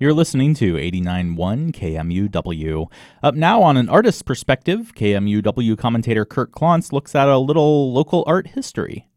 You're listening to 89.1 KMUW. Up now on an artist's perspective, KMUW commentator Kurt Klontz looks at a little local art history.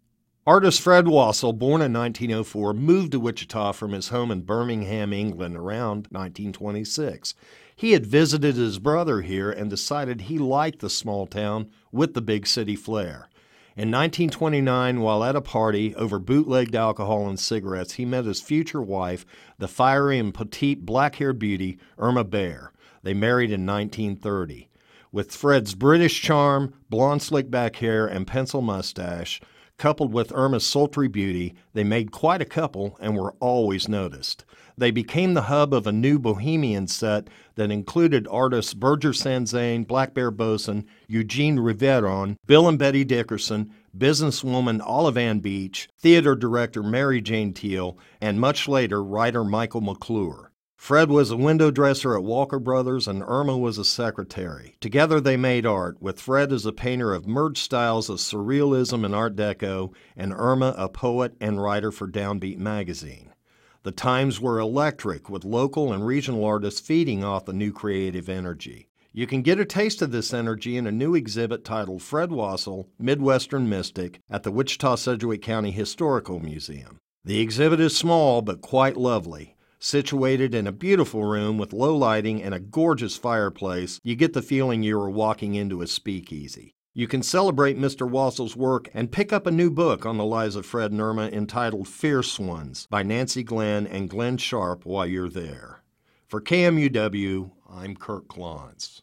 Artist Fred Wassel, born in 1904, moved to Wichita from his home in Birmingham, England around 1926. He had visited his brother here and decided he liked the small town with the big city flair. In 1929, while at a party over bootlegged alcohol and cigarettes, he met his future wife, the fiery and petite black haired beauty, Irma Baer. They married in 1930. With Fred's British charm, blonde slick back hair, and pencil mustache, coupled with Irma's sultry beauty, they made quite a couple and were always noticed. They became the hub of a new bohemian set that included artists Birger Sandzén, Black Bear Boson, Eugene Riveron, Bill and Betty Dickerson, businesswoman Olive Ann Beech, theater director Mary Jane Teall, and much later writer Michael McClure. Fred was a window dresser at Walker Brothers and Irma was a secretary. Together they made art, with Fred as a painter of merged styles of surrealism and Art Deco, and Irma a poet and writer for Downbeat magazine. The times were electric, with local and regional artists feeding off the new creative energy. You can get a taste of this energy in a new exhibit titled Fred Wassel, Midwestern Mystic, at the Wichita Sedgwick County Historical Museum. The exhibit is small but quite lovely. Situated in a beautiful room with low lighting and a gorgeous fireplace, you get the feeling you are walking into a speakeasy. You can celebrate Mr. Wassel's work and pick up a new book on the lives of Fred and Irma entitled Fierce Ones by Nancy Glenn and Glenn Sharp while you're there. For KMUW, I'm Kurt Klontz.